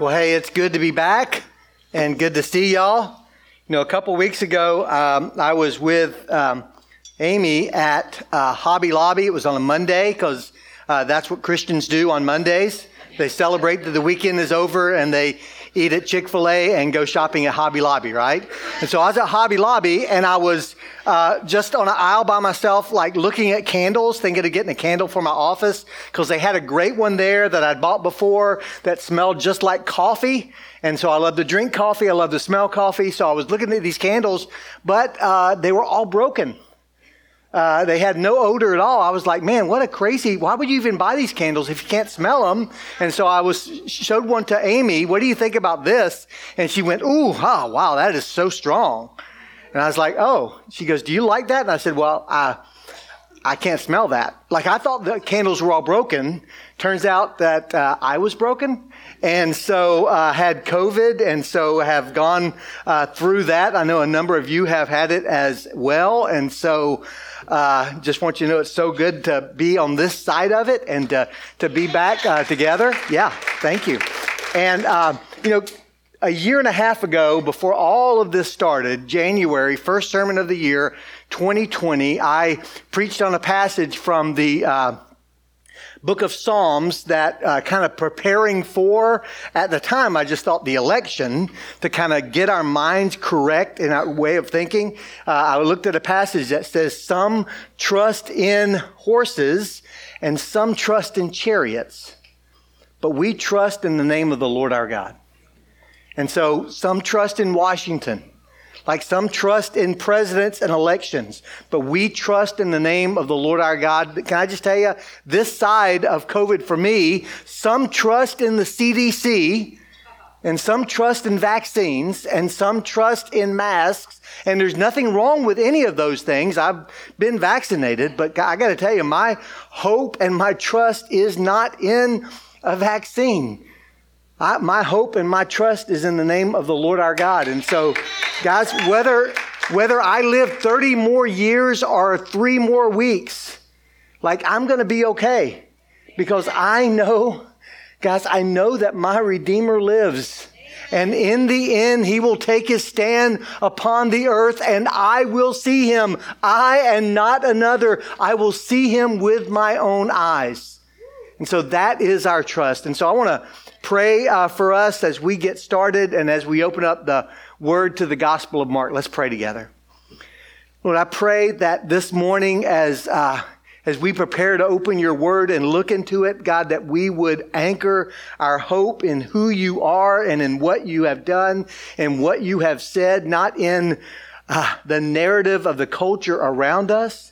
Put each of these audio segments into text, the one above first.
Well, hey, it's good to be back and good to see y'all. You know, a couple weeks ago, um, I was with um, Amy at uh, Hobby Lobby. It was on a Monday because uh, that's what Christians do on Mondays. They celebrate that the weekend is over and they eat at Chick fil A and go shopping at Hobby Lobby, right? And so I was at Hobby Lobby and I was uh, just on an aisle by myself, like looking at candles, thinking of getting a candle for my office because they had a great one there that I'd bought before that smelled just like coffee. And so I love to drink coffee. I love to smell coffee. So I was looking at these candles, but uh, they were all broken. Uh, they had no odor at all. I was like, man, what a crazy, why would you even buy these candles if you can't smell them? And so I was, showed one to Amy. What do you think about this? And she went, ooh, oh, wow, that is so strong. And I was like, oh, she goes, do you like that? And I said, well, I, I can't smell that. Like I thought the candles were all broken. Turns out that uh, I was broken. And so uh, had COVID and so have gone uh, through that. I know a number of you have had it as well. And so uh, just want you to know it's so good to be on this side of it and to, to be back uh, together. Yeah, thank you. And, uh, you know, a year and a half ago, before all of this started, January, first sermon of the year, 2020, I preached on a passage from the uh, book of Psalms that uh, kind of preparing for, at the time, I just thought the election to kind of get our minds correct in our way of thinking. Uh, I looked at a passage that says, Some trust in horses and some trust in chariots, but we trust in the name of the Lord our God. And so some trust in Washington, like some trust in presidents and elections, but we trust in the name of the Lord our God. Can I just tell you, this side of COVID for me, some trust in the CDC, and some trust in vaccines, and some trust in masks. And there's nothing wrong with any of those things. I've been vaccinated, but I got to tell you, my hope and my trust is not in a vaccine. I, my hope and my trust is in the name of the Lord our God. And so, guys, whether whether I live 30 more years or three more weeks, like I'm going to be okay because I know, guys, I know that my Redeemer lives. And in the end, he will take his stand upon the earth and I will see him. I and not another. I will see him with my own eyes. And so that is our trust. And so I want to pray uh, for us as we get started and as we open up the word to the Gospel of Mark. Let's pray together. Lord, I pray that this morning, as uh, as we prepare to open your word and look into it, God, that we would anchor our hope in who you are and in what you have done and what you have said, not in uh, the narrative of the culture around us,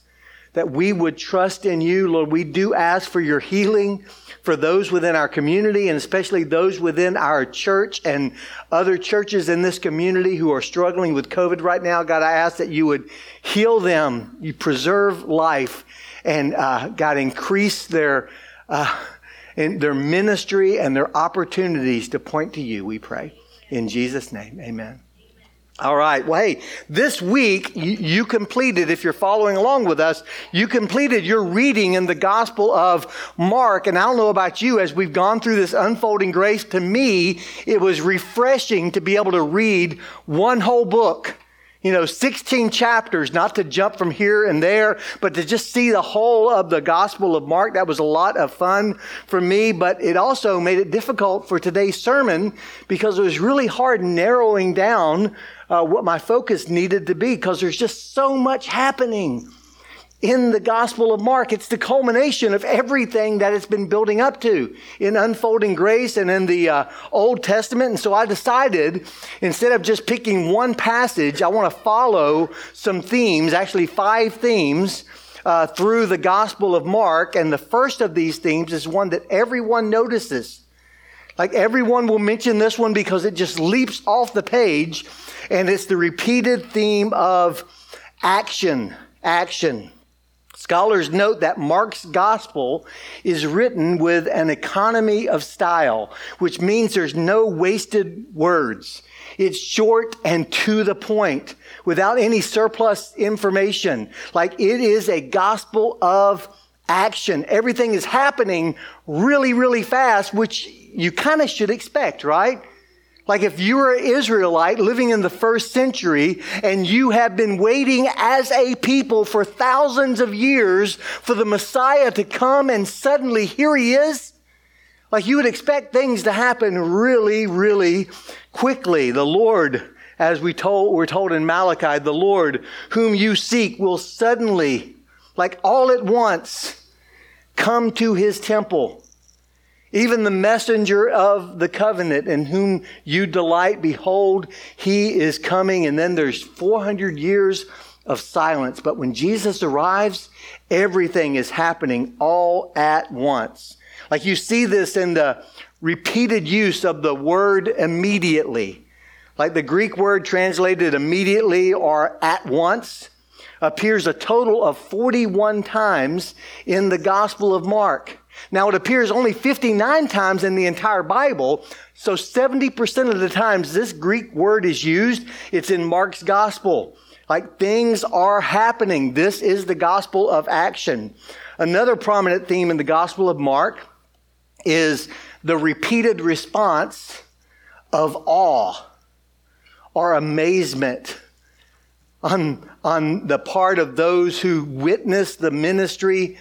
that we would trust in you. Lord, we do ask for your healing for those within our community and especially those within our church and other churches in this community who are struggling with COVID right now. God, I ask that you would heal them, you preserve life, and uh, God, increase their. Uh, in their ministry and their opportunities to point to you, we pray. In Jesus' name, amen. All right. Well, hey, this week you, completed, if you're following along with us, you completed your reading in the Gospel of Mark. And I don't know about you, as we've gone through this unfolding grace, to me, it was refreshing to be able to read one whole book. You know, 16 chapters, not to jump from here and there, but to just see the whole of the Gospel of Mark. That was a lot of fun for me, but it also made it difficult for today's sermon because it was really hard narrowing down uh, what my focus needed to be because there's just so much happening in the Gospel of Mark. It's the culmination of everything that it's been building up to in unfolding grace and in the uh, Old Testament. And so I decided instead of just picking one passage, I want to follow some themes, actually five themes. Uh, through the Gospel of Mark. And the first of these themes is one that everyone notices. Like everyone will mention this one because it just leaps off the page. And it's the repeated theme of action. Action. Scholars note that Mark's gospel is written with an economy of style, which means there's no wasted words. It's short and to the point without any surplus information. Like it is a gospel of action. Everything is happening really, really fast, which you kind of should expect, right? Like if you were an Israelite living in the first century and you have been waiting as a people for thousands of years for the Messiah to come and suddenly here he is, like you would expect things to happen really, really quickly. The Lord, as we told, we're told in Malachi, the Lord whom you seek will suddenly, like all at once, come to his temple. Even the messenger of the covenant in whom you delight, behold, he is coming. And then there's 400 years of silence. But when Jesus arrives, everything is happening all at once. Like you see this in the repeated use of the word immediately. Like the Greek word translated immediately or at once appears a total of 41 times in the Gospel of Mark. Now, it appears only 59 times in the entire Bible, so 70% of the times this Greek word is used, it's in Mark's Gospel. Like things are happening. This is the gospel of action. Another prominent theme in the Gospel of Mark is the repeated response of awe or amazement on, on the part of those who witness the ministry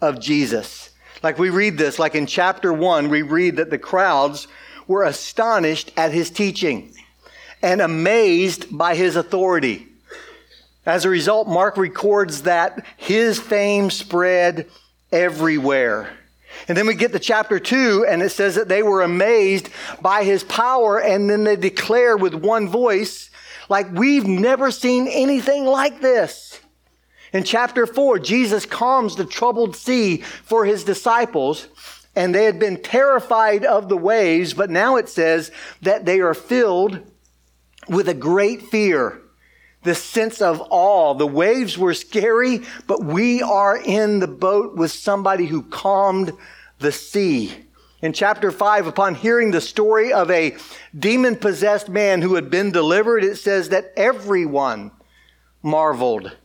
of Jesus. Like we read this, like in chapter one, we read that the crowds were astonished at his teaching and amazed by his authority. As a result, Mark records that his fame spread everywhere. And then we get to chapter 2, and it says that they were amazed by his power, and then they declare with one voice, like, we've never seen anything like this. In chapter 4, Jesus calms the troubled sea for his disciples, and they had been terrified of the waves, but now it says that they are filled with a great fear, the sense of awe. The waves were scary, but we are in the boat with somebody who calmed the sea. In chapter 5, upon hearing the story of a demon possessed man who had been delivered, it says that everyone marveled.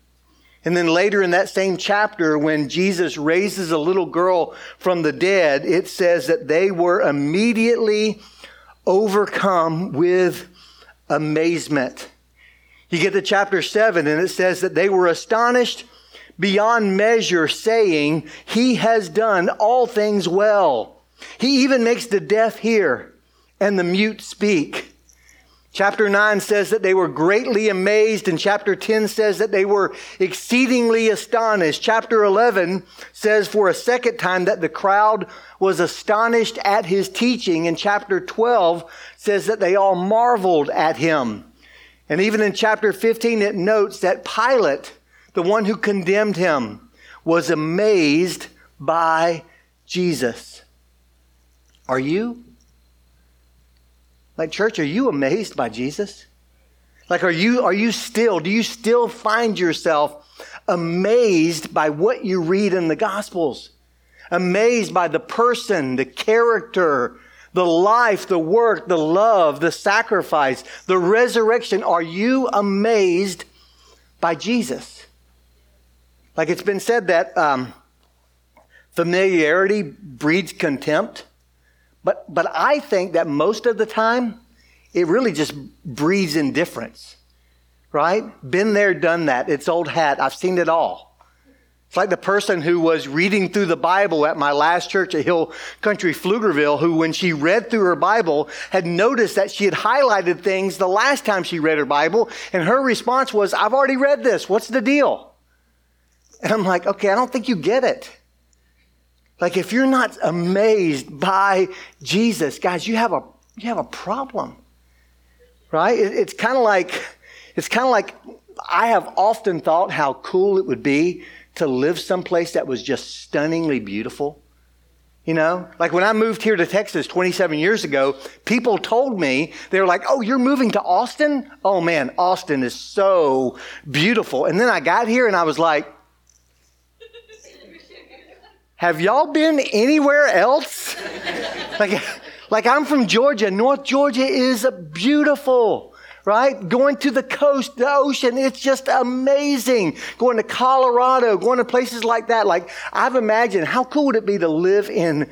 And then later in that same chapter, when Jesus raises a little girl from the dead, it says that they were immediately overcome with amazement. You get to chapter 7, and it says that they were astonished beyond measure, saying, He has done all things well. He even makes the deaf hear and the mute speak. Chapter 9 says that they were greatly amazed, and chapter 10 says that they were exceedingly astonished. Chapter 11 says for a second time that the crowd was astonished at his teaching, and chapter 12 says that they all marveled at him. And even in chapter 15, it notes that Pilate, the one who condemned him, was amazed by Jesus. Are you? Like, church, are you amazed by Jesus? Like, are you, are you still, do you still find yourself amazed by what you read in the Gospels? Amazed by the person, the character, the life, the work, the love, the sacrifice, the resurrection. Are you amazed by Jesus? Like it's been said that um, familiarity breeds contempt. But, but I think that most of the time, it really just breeds indifference, right? Been there, done that. It's old hat. I've seen it all. It's like the person who was reading through the Bible at my last church at Hill Country Pflugerville, who, when she read through her Bible, had noticed that she had highlighted things the last time she read her Bible, and her response was, I've already read this. What's the deal? And I'm like, okay, I don't think you get it. Like if you're not amazed by Jesus, guys, you have a you have a problem. Right? It, it's kind of like it's kind of like I have often thought how cool it would be to live someplace that was just stunningly beautiful. You know, like when I moved here to Texas 27 years ago, people told me, they were like, oh, you're moving to Austin? Oh man, Austin is so beautiful. And then I got here and I was like, have y'all been anywhere else? like, like I'm from Georgia. North Georgia is beautiful, right? Going to the coast, the ocean, it's just amazing. Going to Colorado, going to places like that. Like, I've imagined how cool would it be to live in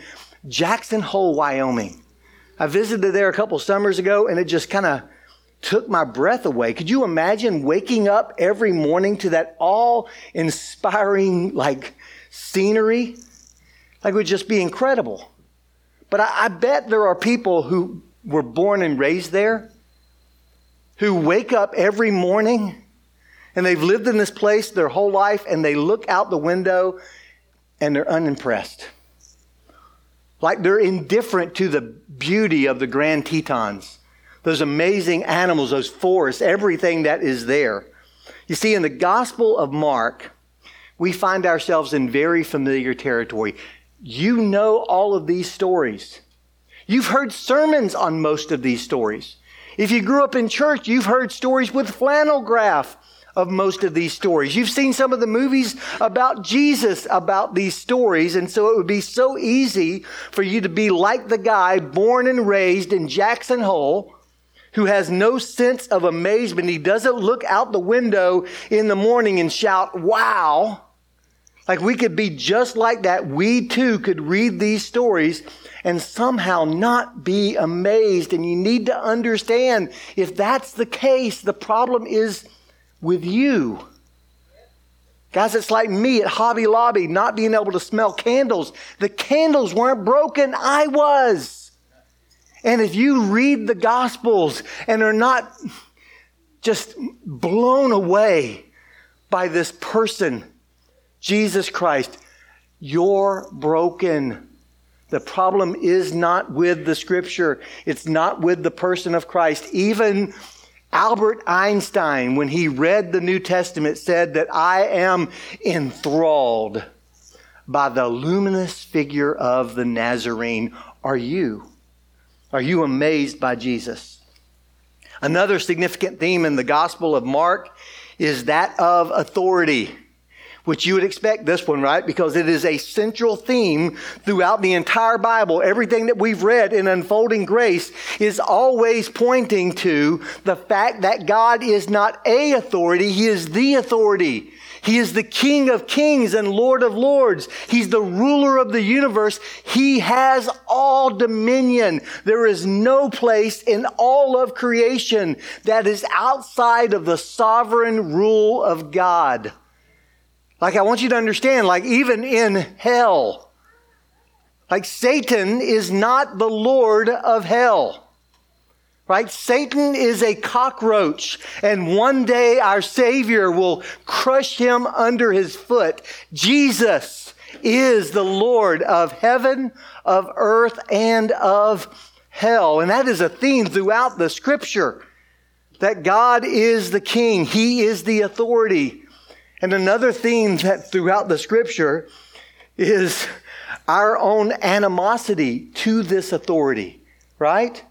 Jackson Hole, Wyoming? I visited there a couple summers ago and it just kind of took my breath away. Could you imagine waking up every morning to that all inspiring, like, scenery? Like, it would just be incredible. But I, I bet there are people who were born and raised there who wake up every morning and they've lived in this place their whole life and they look out the window and they're unimpressed. Like they're indifferent to the beauty of the Grand Tetons, those amazing animals, those forests, everything that is there. You see, in the Gospel of Mark, we find ourselves in very familiar territory. You know all of these stories. You've heard sermons on most of these stories. If you grew up in church, you've heard stories with flannel graph of most of these stories. You've seen some of the movies about Jesus about these stories, and so it would be so easy for you to be like the guy born and raised in Jackson Hole who has no sense of amazement. He doesn't look out the window in the morning and shout, Wow! Like we could be just like that. We too could read these stories and somehow not be amazed. And you need to understand if that's the case, the problem is with you. Guys, it's like me at Hobby Lobby not being able to smell candles. The candles weren't broken, I was. And if you read the Gospels and are not just blown away by this person, Jesus Christ, you're broken. The problem is not with the scripture. It's not with the person of Christ. Even Albert Einstein, when he read the New Testament, said that I am enthralled by the luminous figure of the Nazarene. Are you? Are you amazed by Jesus? Another significant theme in the Gospel of Mark is that of authority which you would expect this one, right? Because it is a central theme throughout the entire Bible. Everything that we've read in unfolding grace is always pointing to the fact that God is not a authority, He is the authority. He is the King of kings and Lord of lords. He's the ruler of the universe. He has all dominion. There is no place in all of creation that is outside of the sovereign rule of God. Like, I want you to understand, like, even in hell, like, Satan is not the Lord of hell. Right? Satan is a cockroach, and one day our Savior will crush him under his foot. Jesus is the Lord of heaven, of earth, and of hell. And that is a theme throughout the scripture that God is the king, He is the authority. And another theme that throughout the scripture is our own animosity to this authority, right?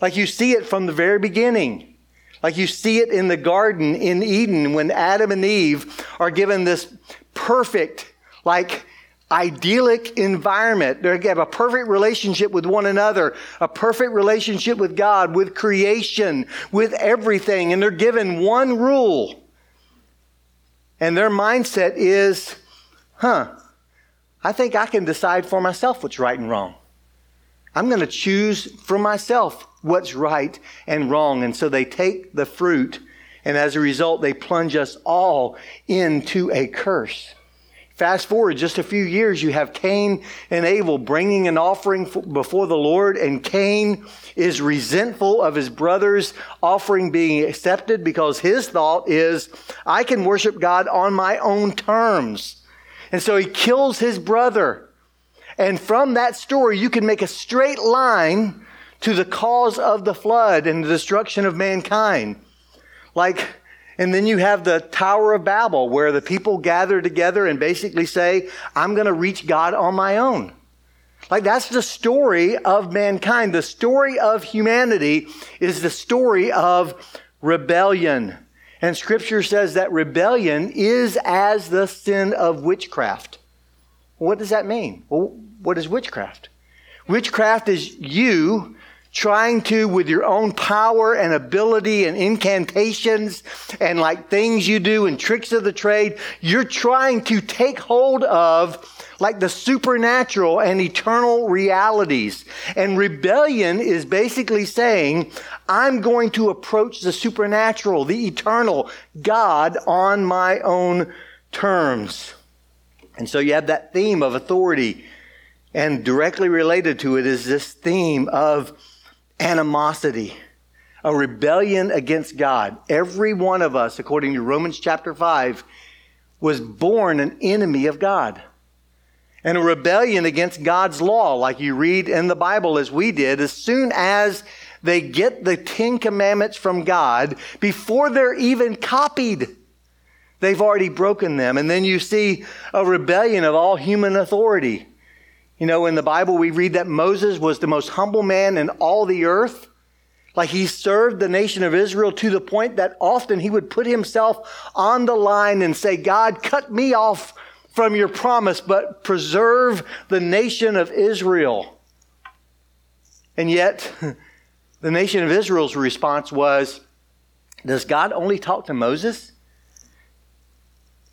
Like you see it from the very beginning. Like you see it in the garden in Eden when Adam and Eve are given this perfect, like, idyllic environment. They have a perfect relationship with one another, a perfect relationship with God, with creation, with everything. And they're given one rule and their mindset is, huh, I think I can decide for myself what's right and wrong. I'm going to choose for myself what's right and wrong. And so they take the fruit, and as a result, they plunge us all into a curse. Fast forward just a few years, you have Cain and Abel bringing an offering before the Lord, and Cain is resentful of his brother's offering being accepted because his thought is, I can worship God on my own terms. And so he kills his brother. And from that story, you can make a straight line to the cause of the flood and the destruction of mankind. Like, and then you have the Tower of Babel, where the people gather together and basically say, I'm going to reach God on my own. Like, that's the story of mankind. The story of humanity is the story of rebellion. And scripture says that rebellion is as the sin of witchcraft. What does that mean? Well, what is witchcraft? Witchcraft is you trying to, with your own power and ability and incantations and like things you do and tricks of the trade, you're trying to take hold of like the supernatural and eternal realities. And rebellion is basically saying, I'm going to approach the supernatural, the eternal God on my own terms. And so you have that theme of authority. And directly related to it is this theme of animosity, a rebellion against God. Every one of us, according to Romans chapter 5, was born an enemy of God. And a rebellion against God's law, like you read in the Bible as we did, as soon as they get the Ten Commandments from God, before they're even copied, they've already broken them. And then you see a rebellion of all human authority. You know, in the Bible, we read that Moses was the most humble man in all the earth. Like he served the nation of Israel to the point that often he would put himself on the line and say, God, cut me off from your promise, but preserve the nation of Israel. And yet, the nation of Israel's response was, Does God only talk to Moses?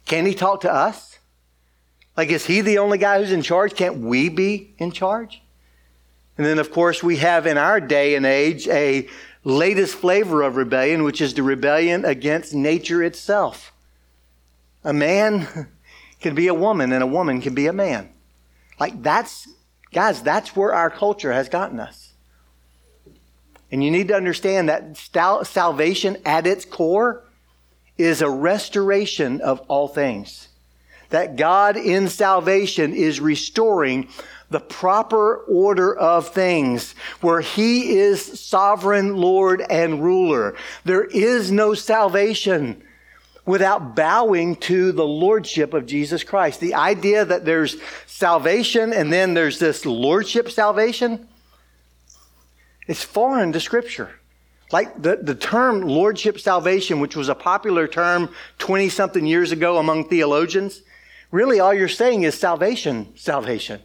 Can he talk to us? Like, is he the only guy who's in charge? Can't we be in charge? And then, of course, we have in our day and age a latest flavor of rebellion, which is the rebellion against nature itself. A man can be a woman, and a woman can be a man. Like, that's, guys, that's where our culture has gotten us. And you need to understand that salvation at its core is a restoration of all things that God in salvation is restoring the proper order of things where he is sovereign Lord and ruler. There is no salvation without bowing to the lordship of Jesus Christ. The idea that there's salvation and then there's this lordship salvation, it's foreign to scripture. Like the, the term lordship salvation, which was a popular term 20 something years ago among theologians, really all you're saying is salvation, salvation.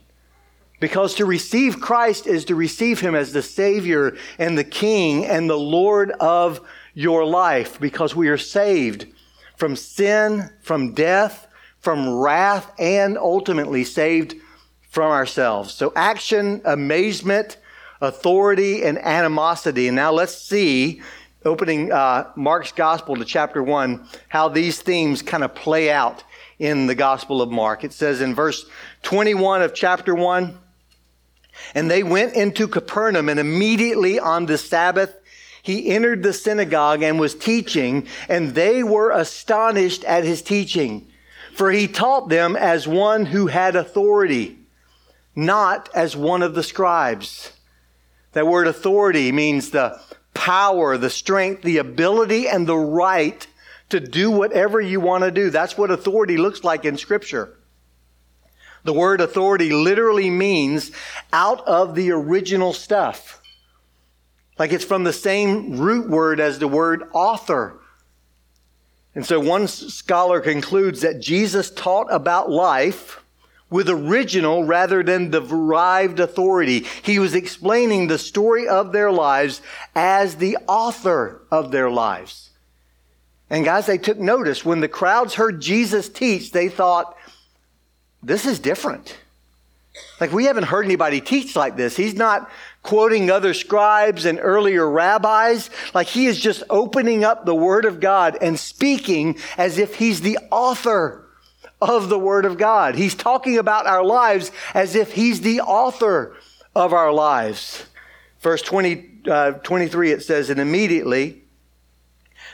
Because to receive Christ is to receive Him as the Savior and the King and the Lord of your life because we are saved from sin, from death, from wrath, and ultimately saved from ourselves. So action, amazement, authority, and animosity. And now let's see, opening uh, Mark's Gospel to chapter 1, how these themes kind of play out in the Gospel of Mark. It says in verse 21 of chapter 1 And they went into Capernaum, and immediately on the Sabbath, he entered the synagogue and was teaching, and they were astonished at his teaching. For he taught them as one who had authority, not as one of the scribes. That word authority means the power, the strength, the ability, and the right to do whatever you want to do. That's what authority looks like in Scripture. The word authority literally means out of the original stuff. Like it's from the same root word as the word author. And so one scholar concludes that Jesus taught about life with original rather than the derived authority. He was explaining the story of their lives as the author of their lives. And guys, they took notice. When the crowds heard Jesus teach, they thought, this is different. Like, we haven't heard anybody teach like this. He's not quoting other scribes and earlier rabbis. Like, he is just opening up the Word of God and speaking as if he's the author of the Word of God. He's talking about our lives as if he's the author of our lives. Verse 20, uh, 23, it says, And immediately,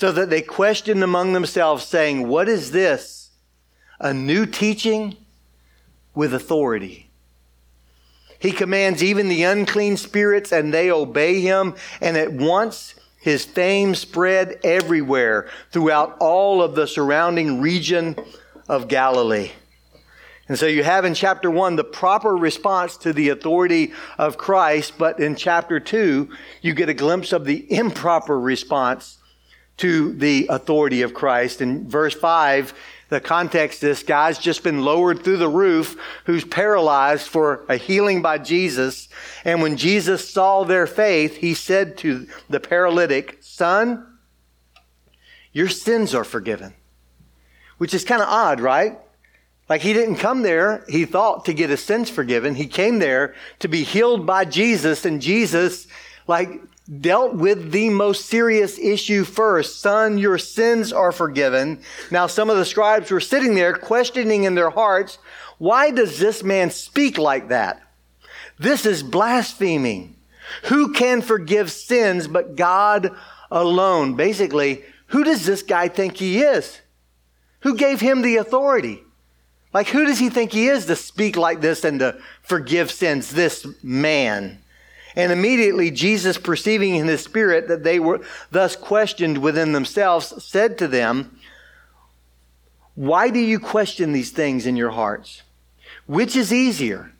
so that they questioned among themselves, saying, What is this? A new teaching with authority. He commands even the unclean spirits and they obey him. And at once his fame spread everywhere throughout all of the surrounding region of Galilee. And so you have in chapter one the proper response to the authority of Christ, but in chapter two, you get a glimpse of the improper response to the authority of Christ. In verse five, the context this guy's just been lowered through the roof who's paralyzed for a healing by Jesus. And when Jesus saw their faith, he said to the paralytic, Son, your sins are forgiven. Which is kind of odd, right? Like he didn't come there, he thought, to get his sins forgiven. He came there to be healed by Jesus, and Jesus, like, dealt with the most serious issue first. Son, your sins are forgiven. Now, some of the scribes were sitting there questioning in their hearts, why does this man speak like that? This is blaspheming. Who can forgive sins but God alone? Basically, who does this guy think he is? Who gave him the authority? Like, who does he think he is to speak like this and to forgive sins? This man. And immediately Jesus, perceiving in his spirit that they were thus questioned within themselves, said to them, Why do you question these things in your hearts? Which is easier?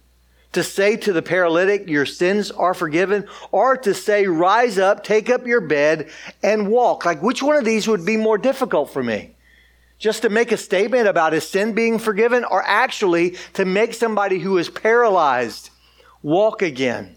To say to the paralytic, Your sins are forgiven, or to say, Rise up, take up your bed, and walk? Like, which one of these would be more difficult for me? just to make a statement about his sin being forgiven, or actually to make somebody who is paralyzed walk again.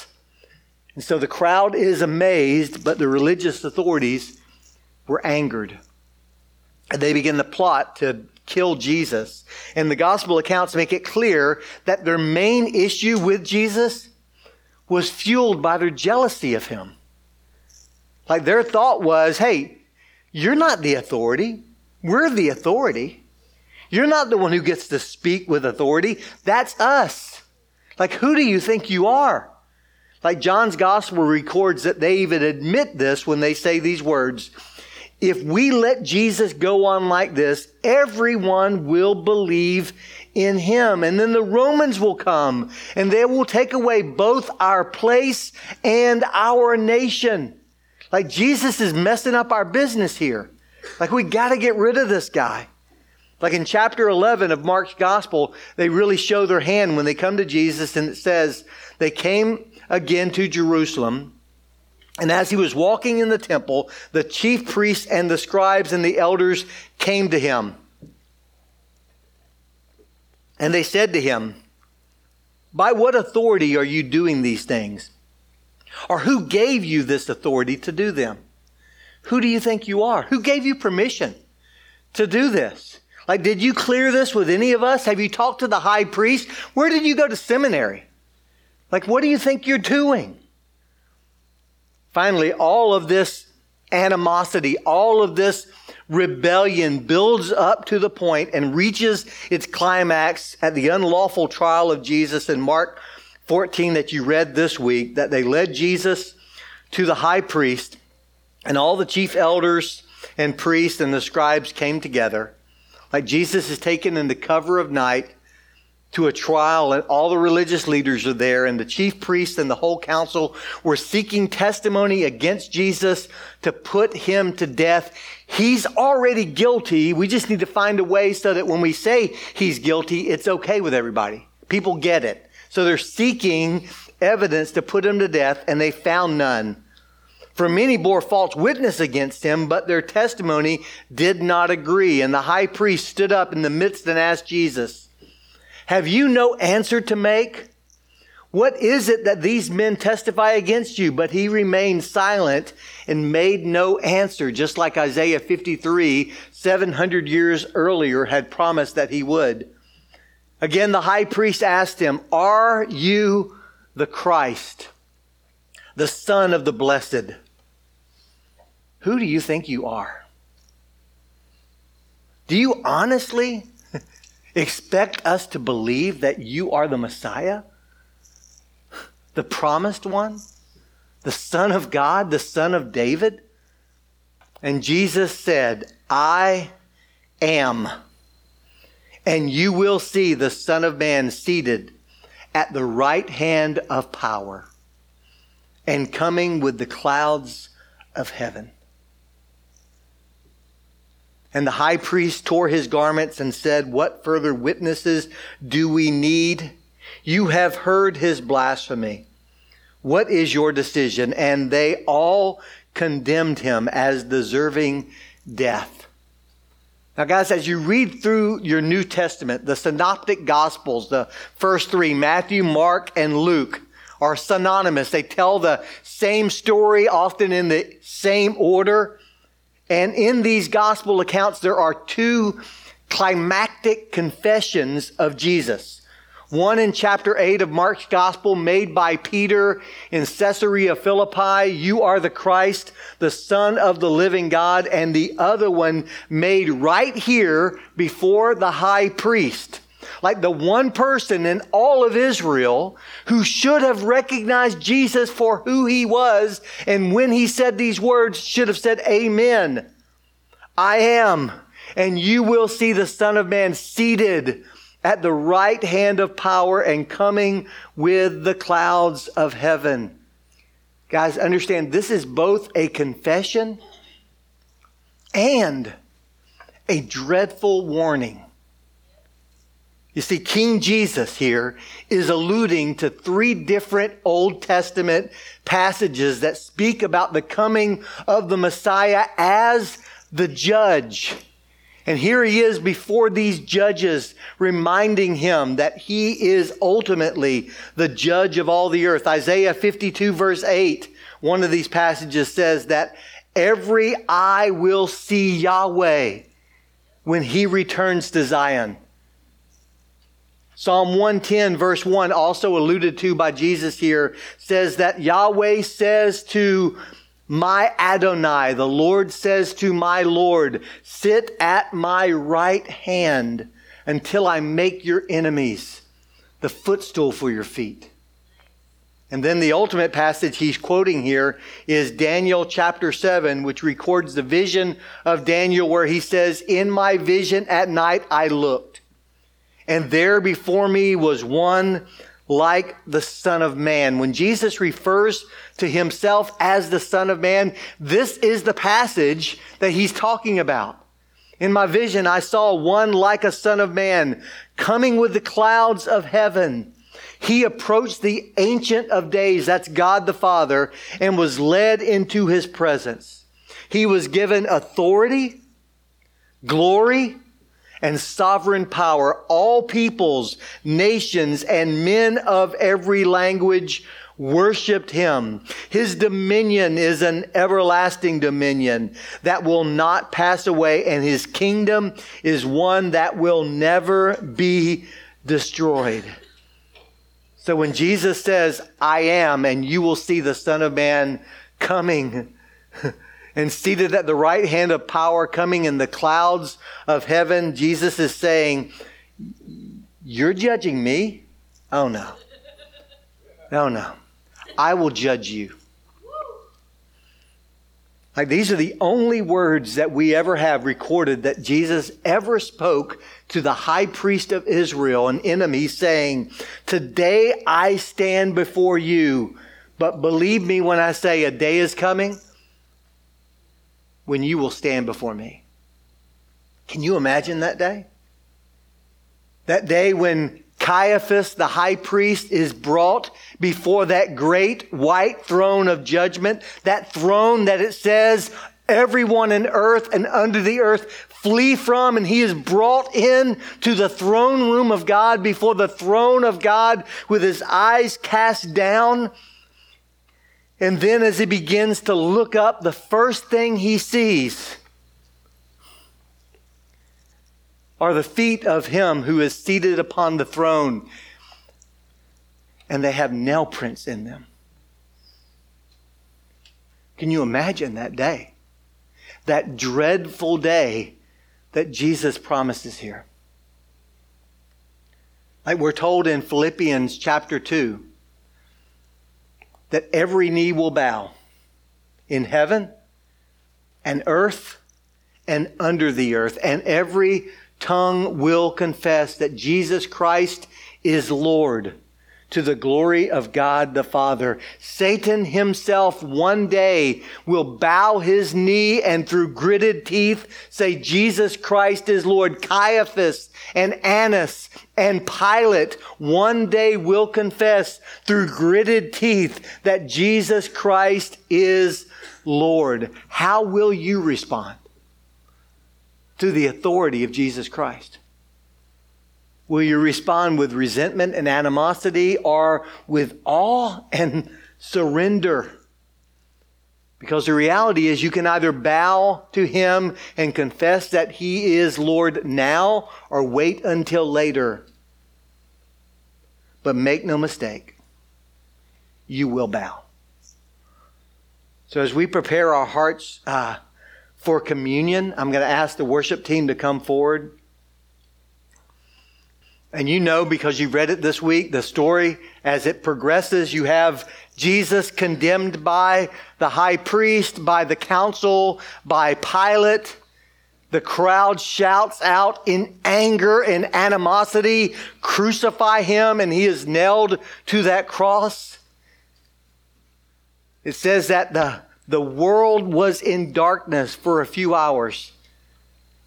And so the crowd is amazed, but the religious authorities were angered. And they begin to plot to kill Jesus. And the gospel accounts make it clear that their main issue with Jesus was fueled by their jealousy of him. Like their thought was, hey, you're not the authority. We're the authority. You're not the one who gets to speak with authority. That's us. Like, who do you think you are? Like, John's gospel records that they even admit this when they say these words. If we let Jesus go on like this, everyone will believe in him. And then the Romans will come and they will take away both our place and our nation. Like Jesus is messing up our business here. Like we got to get rid of this guy. Like in chapter 11 of Mark's gospel, they really show their hand when they come to Jesus and it says they came again to Jerusalem. And as he was walking in the temple, the chief priests and the scribes and the elders came to him. And they said to him, By what authority are you doing these things? Or who gave you this authority to do them? Who do you think you are? Who gave you permission to do this? Like, did you clear this with any of us? Have you talked to the high priest? Where did you go to seminary? Like, what do you think you're doing? Finally, all of this animosity, all of this rebellion builds up to the point and reaches its climax at the unlawful trial of Jesus in Mark 14 that you read this week that they led Jesus to the high priest, and all the chief elders and priests and the scribes came together. Like Jesus is taken in the cover of night to a trial, and all the religious leaders are there, and the chief priests and the whole council were seeking testimony against Jesus to put him to death. He's already guilty. We just need to find a way so that when we say he's guilty, it's okay with everybody. People get it. So they're seeking evidence to put him to death, and they found none. For many bore false witness against him, but their testimony did not agree. And the high priest stood up in the midst and asked Jesus, Have you no answer to make? What is it that these men testify against you? But he remained silent and made no answer, just like Isaiah 53, 700 years earlier, had promised that he would. Again, the high priest asked him, Are you the Christ? the Son of the Blessed. Who do you think you are? Do you honestly expect us to believe that you are the Messiah? The promised one? The Son of God? The Son of David? And Jesus said, I am. And you will see the Son of Man seated at the right hand of power and coming with the clouds of heaven. And the high priest tore his garments and said, What further witnesses do we need? You have heard his blasphemy. What is your decision? And they all condemned him as deserving death. Now, guys, as you read through your New Testament, the synoptic gospels, the first three, Matthew, Mark, and Luke, are synonymous. They tell the same story, often in the same order. And in these gospel accounts, there are two climactic confessions of Jesus. One in chapter 8 of Mark's gospel made by Peter in Caesarea Philippi, you are the Christ, the Son of the living God. And the other one made right here before the high priest. Like the one person in all of Israel who should have recognized Jesus for who he was. And when he said these words, should have said, Amen. I am. And you will see the Son of Man seated at the right hand of power and coming with the clouds of heaven. Guys, understand this is both a confession and a dreadful warning. You see, King Jesus here is alluding to three different Old Testament passages that speak about the coming of the Messiah as the judge. And here he is before these judges, reminding him that he is ultimately the judge of all the earth. Isaiah 52, verse 8, one of these passages says that every eye will see Yahweh when he returns to Zion. Psalm 110, verse 1, also alluded to by Jesus here, says that Yahweh says to my Adonai, the Lord says to my Lord, sit at my right hand until I make your enemies the footstool for your feet. And then the ultimate passage he's quoting here is Daniel chapter 7, which records the vision of Daniel where he says, In my vision at night I looked and there before me was one like the Son of Man. When Jesus refers to himself as the Son of Man, this is the passage that he's talking about. In my vision, I saw one like a Son of Man coming with the clouds of heaven. He approached the Ancient of Days, that's God the Father, and was led into his presence. He was given authority, glory, and sovereign power, all peoples, nations, and men of every language worshiped him. His dominion is an everlasting dominion that will not pass away, and his kingdom is one that will never be destroyed. So when Jesus says, I am, and you will see the Son of Man coming, and seated at the right hand of power, coming in the clouds of heaven, Jesus is saying, You're judging me? Oh no. Oh no. I will judge you. Like these are the only words that we ever have recorded that Jesus ever spoke to the high priest of Israel, an enemy, saying, Today I stand before you, but believe me when I say a day is coming when you will stand before me. Can you imagine that day? That day when Caiaphas, the high priest, is brought before that great white throne of judgment, that throne that it says everyone in earth and under the earth flee from, and he is brought in to the throne room of God before the throne of God with his eyes cast down and then as he begins to look up, the first thing he sees are the feet of him who is seated upon the throne. And they have nail prints in them. Can you imagine that day? That dreadful day that Jesus promises here. Like we're told in Philippians chapter 2 that every knee will bow in heaven and earth and under the earth, and every tongue will confess that Jesus Christ is Lord to the glory of God the Father. Satan himself one day will bow his knee and through gritted teeth say, Jesus Christ is Lord. Caiaphas and Annas and Pilate one day will confess through gritted teeth that Jesus Christ is Lord. How will you respond to the authority of Jesus Christ? Will you respond with resentment and animosity or with awe and surrender? Because the reality is, you can either bow to Him and confess that He is Lord now or wait until later. But make no mistake, you will bow. So as we prepare our hearts uh, for communion, I'm going to ask the worship team to come forward. And you know, because you've read it this week, the story as it progresses, you have Jesus condemned by the high priest, by the council, by Pilate. The crowd shouts out in anger and animosity, crucify him, and he is nailed to that cross. It says that the, the world was in darkness for a few hours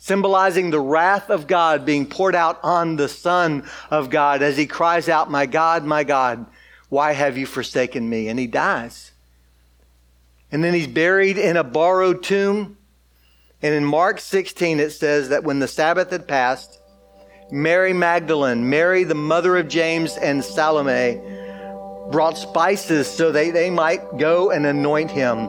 symbolizing the wrath of God being poured out on the Son of God as he cries out, My God, my God, why have you forsaken me? And he dies. And then he's buried in a borrowed tomb. And in Mark 16, it says that when the Sabbath had passed, Mary Magdalene, Mary, the mother of James, and Salome brought spices so they, they might go and anoint him.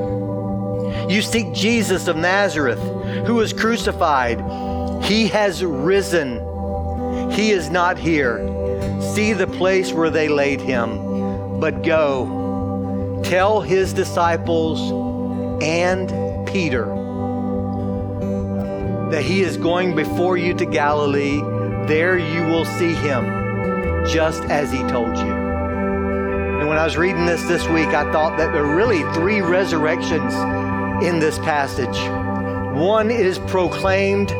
You seek Jesus of Nazareth, who was crucified. He has risen. He is not here. See the place where they laid him. But go, tell his disciples and Peter that he is going before you to Galilee. There you will see him, just as he told you. And when I was reading this this week, I thought that there are really three resurrections in this passage. One is proclaimed,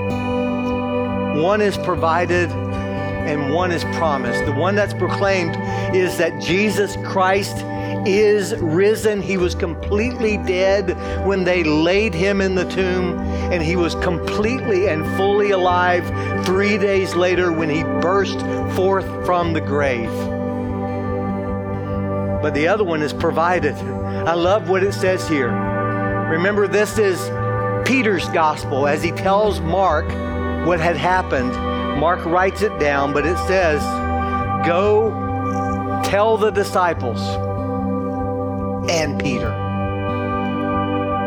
one is provided, and one is promised. The one that's proclaimed is that Jesus Christ is risen. He was completely dead when they laid him in the tomb, and he was completely and fully alive three days later when he burst forth from the grave. But the other one is provided. I love what it says here. Remember, this is Peter's gospel as he tells Mark what had happened. Mark writes it down, but it says, Go tell the disciples and Peter.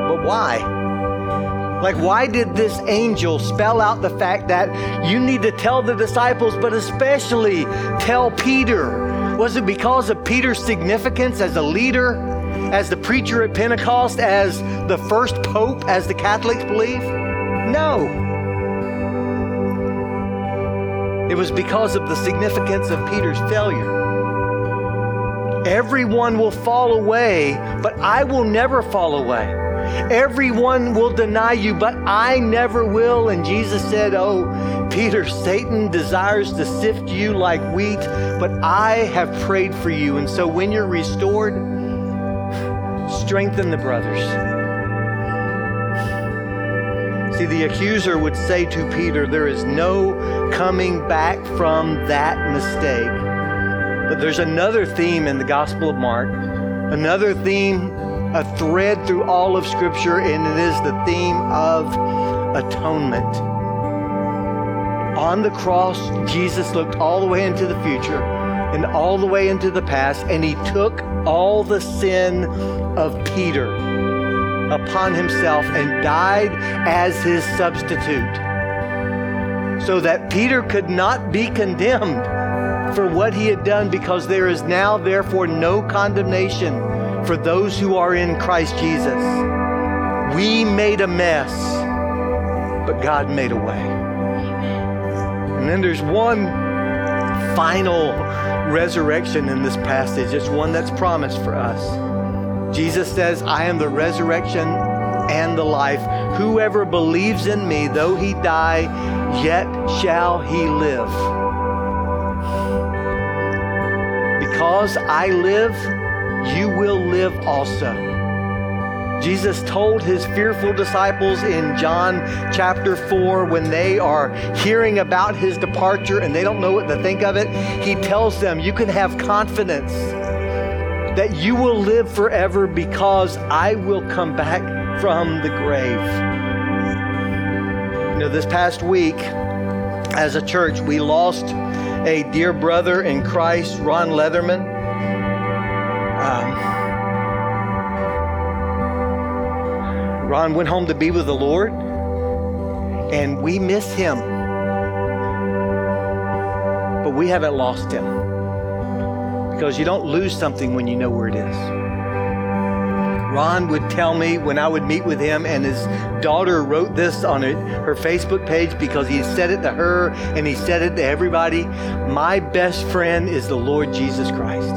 But why? Like, why did this angel spell out the fact that you need to tell the disciples, but especially tell Peter? Was it because of Peter's significance as a leader? As the preacher at Pentecost, as the first pope, as the Catholics believe? No. It was because of the significance of Peter's failure. Everyone will fall away, but I will never fall away. Everyone will deny you, but I never will. And Jesus said, Oh, Peter, Satan desires to sift you like wheat, but I have prayed for you. And so when you're restored, strengthen the brothers. See, the accuser would say to Peter, There is no coming back from that mistake. But there's another theme in the Gospel of Mark, another theme a thread through all of Scripture, and it is the theme of atonement. On the cross, Jesus looked all the way into the future and all the way into the past, and he took all the sin of Peter upon himself and died as his substitute so that Peter could not be condemned for what he had done because there is now, therefore, no condemnation for those who are in Christ Jesus. We made a mess, but God made a way. And then there's one final resurrection in this passage. It's one that's promised for us. Jesus says, I am the resurrection and the life. Whoever believes in me, though he die, yet shall he live. Because I live, you will live also. Jesus told his fearful disciples in John chapter 4 when they are hearing about his departure and they don't know what to think of it, he tells them, You can have confidence that you will live forever because I will come back from the grave. You know, this past week, as a church, we lost a dear brother in Christ, Ron Leatherman. Um, Ron went home to be with the Lord, and we miss him. But we haven't lost him because you don't lose something when you know where it is. Ron would tell me when I would meet with him, and his daughter wrote this on her Facebook page because he said it to her and he said it to everybody. My best friend is the Lord Jesus Christ.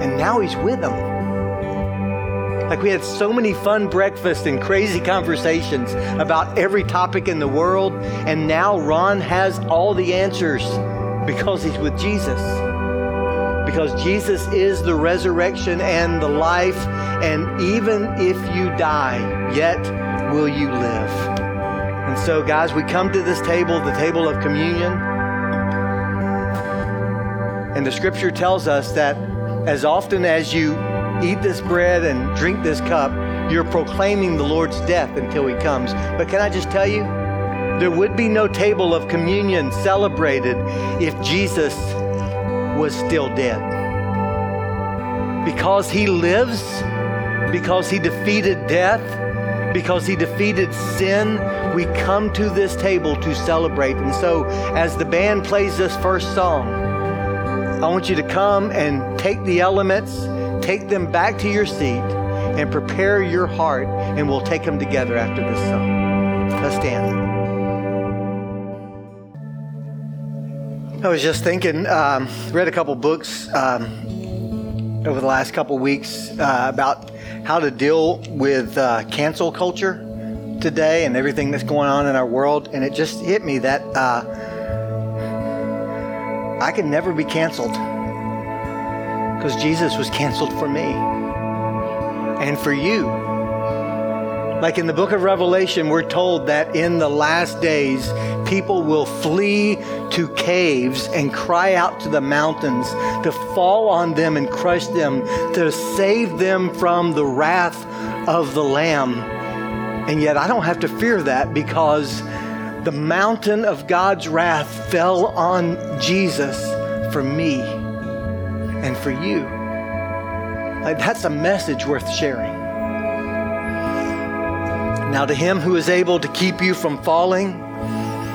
And now he's with them. Like we had so many fun breakfasts and crazy conversations about every topic in the world, and now Ron has all the answers because he's with Jesus because Jesus is the resurrection and the life, and even if you die, yet will you live. And so, guys, we come to this table, the table of communion, and the scripture tells us that as often as you eat this bread and drink this cup, you're proclaiming the Lord's death until he comes. But can I just tell you, there would be no table of communion celebrated if Jesus was still dead. Because he lives, because he defeated death, because he defeated sin, we come to this table to celebrate. And so, as the band plays this first song, I want you to come and take the elements, take them back to your seat, and prepare your heart, and we'll take them together after this song. Let's stand. I was just thinking, um, read a couple books um, over the last couple weeks uh, about how to deal with uh, cancel culture today and everything that's going on in our world. And it just hit me that uh, I can never be canceled because Jesus was canceled for me and for you. Like in the book of Revelation, we're told that in the last days, people will flee to caves and cry out to the mountains to fall on them and crush them, to save them from the wrath of the Lamb. And yet I don't have to fear that because the mountain of God's wrath fell on Jesus for me and for you. Like that's a message worth sharing. Now, to him who is able to keep you from falling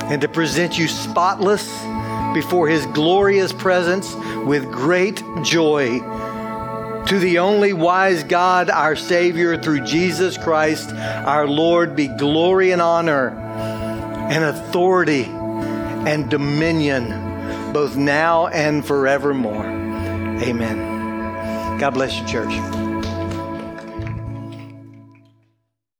and to present you spotless before his glorious presence with great joy, to the only wise God, our Savior, through Jesus Christ, our Lord, be glory and honor and authority and dominion, both now and forevermore. Amen. God bless you, church.